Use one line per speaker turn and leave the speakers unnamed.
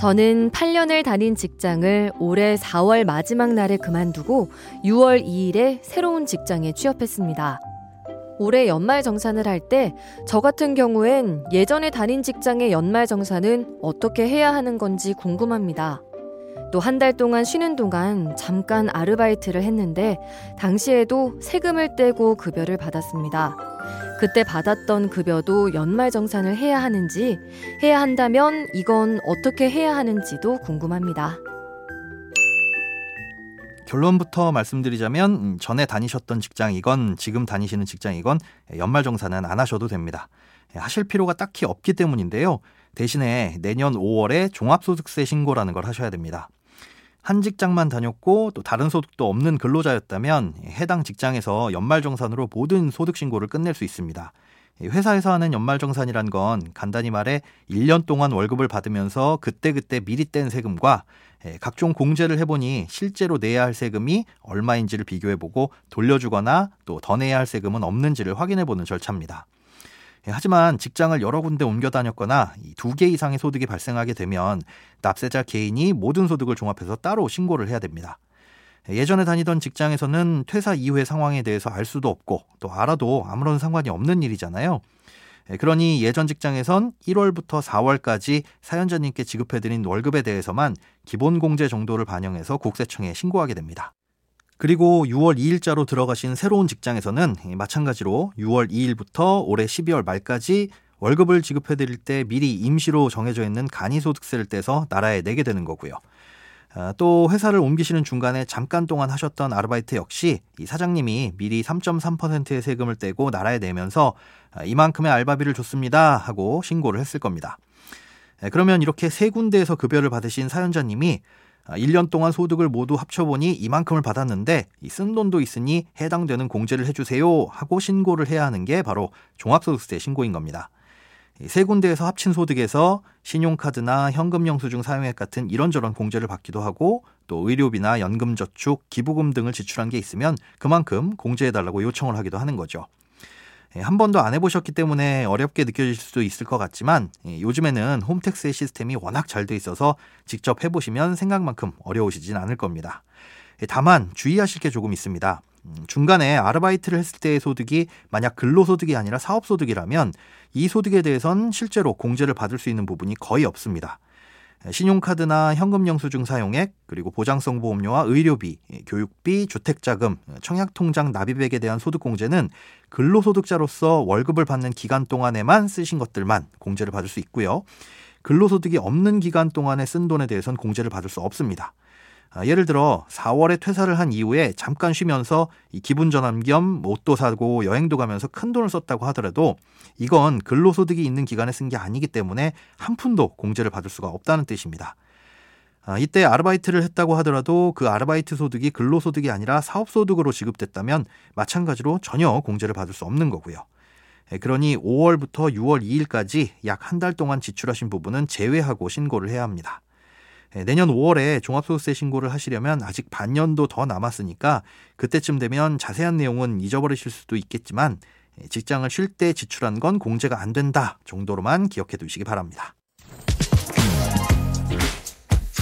저는 8년을 다닌 직장을 올해 4월 마지막 날에 그만두고 6월 2일에 새로운 직장에 취업했습니다. 올해 연말 정산을 할 때 저 같은 경우엔 예전에 다닌 직장의 연말 정산은 어떻게 해야 하는 건지 궁금합니다. 또 한 달 동안 쉬는 동안 잠깐 아르바이트를 했는데 당시에도 세금을 떼고 급여를 받았습니다. 그때 받았던 급여도 연말 정산을 해야 하는지, 해야 한다면 이건 어떻게 해야 하는지도 궁금합니다.
결론부터 말씀드리자면 음, 전에 다니셨던 직장이건 지금 다니시는 직장이건 연말 정산은 안 하셔도 됩니다. 하실 필요가 딱히 없기 때문인데요. 대신에 내년 5월에 종합소득세 신고라는 걸 하셔야 됩니다. 한 직장만 다녔고 또 다른 소득도 없는 근로자였다면 해당 직장에서 연말정산으로 모든 소득 신고를 끝낼 수 있습니다. 회사에서 하는 연말정산이란 건 간단히 말해 1년 동안 월급을 받으면서 그때그때 미리 뗀 세금과 각종 공제를 해보니 실제로 내야 할 세금이 얼마인지를 비교해보고 돌려주거나 또 더 내야 할 세금은 없는지를 확인해보는 절차입니다. 예, 하지만 직장을 여러 군데 옮겨 다녔거나 두 개 이상의 소득이 발생하게 되면 납세자 개인이 모든 소득을 종합해서 따로 신고를 해야 됩니다. 예, 예전에 다니던 직장에서는 퇴사 이후의 상황에 대해서 알 수도 없고 또 알아도 아무런 상관이 없는 일이잖아요. 예, 그러니 예전 직장에선 1월부터 4월까지 사연자님께 지급해드린 월급에 대해서만 기본 공제 정도를 반영해서 국세청에 신고하게 됩니다. 그리고 6월 2일자로 들어가신 새로운 직장에서는 마찬가지로 6월 2일부터 올해 12월 말까지 월급을 지급해 드릴 때 미리 임시로 정해져 있는 간이소득세를 떼서 나라에 내게 되는 거고요. 아, 또 회사를 옮기시는 중간에 잠깐 동안 하셨던 아르바이트 역시 이 사장님이 미리 3.3%의 세금을 떼고 나라에 내면서 아, 이만큼의 알바비를 줬습니다 하고 신고를 했을 겁니다. 그러면 이렇게 세 군데에서 급여를 받으신 사연자님이 1년 아, 동안 소득을 모두 합쳐보니 이만큼을 받았는데 쓴 돈도 있으니 해당되는 공제를 해주세요 하고 신고를 해야 하는 게 바로 종합소득세 신고인 겁니다. 세 군데에서 합친 소득에서 신용카드나 현금 영수증 사용액 같은 이런저런 공제를 받기도 하고 또 의료비나 연금저축, 기부금 등을 지출한 게 있으면 그만큼 공제해달라고 요청을 하기도 하는 거죠. 예, 한 번도 안 해보셨기 때문에 어렵게 느껴질 수도 있을 것 같지만 예, 요즘에는 홈택스의 시스템이 워낙 잘 돼 있어서 직접 해보시면 생각만큼 어려우시진 않을 겁니다. 예, 다만 주의하실 게 조금 있습니다. 음, 중간에 아르바이트를 했을 때의 소득이 만약 근로소득이 아니라 사업소득이라면 이 소득에 대해선 실제로 공제를 받을 수 있는 부분이 거의 없습니다. 신용카드나 현금 영수증 사용액, 그리고 보장성 보험료와 의료비, 교육비, 주택자금, 청약통장 납입액에 대한 소득공제는 근로소득자로서 월급을 받는 기간 동안에만 쓰신 것들만 공제를 받을 수 있고요. 근로소득이 없는 기간 동안에 쓴 돈에 대해서는 공제를 받을 수 없습니다. 아, 예를 들어 4월에 퇴사를 한 이후에 잠깐 쉬면서 이 기분 전환 겸 옷도 사고 여행도 가면서 큰 돈을 썼다고 하더라도 이건 근로소득이 있는 기간에 쓴 게 아니기 때문에 한 푼도 공제를 받을 수가 없다는 뜻입니다. 아, 이때 아르바이트를 했다고 하더라도 그 아르바이트 소득이 근로소득이 아니라 사업소득으로 지급됐다면 마찬가지로 전혀 공제를 받을 수 없는 거고요. 예, 그러니 5월부터 6월 2일까지 약 한 달 동안 지출하신 부분은 제외하고 신고를 해야 합니다. 예, 내년 5월에 종합소득세 신고를 하시려면 아직 반년도 더 남았으니까 그때쯤 되면 자세한 내용은 잊어버리실 수도 있겠지만 예, 직장을 쉴 때 지출한 건 공제가 안 된다 정도로만 기억해 두시기 바랍니다.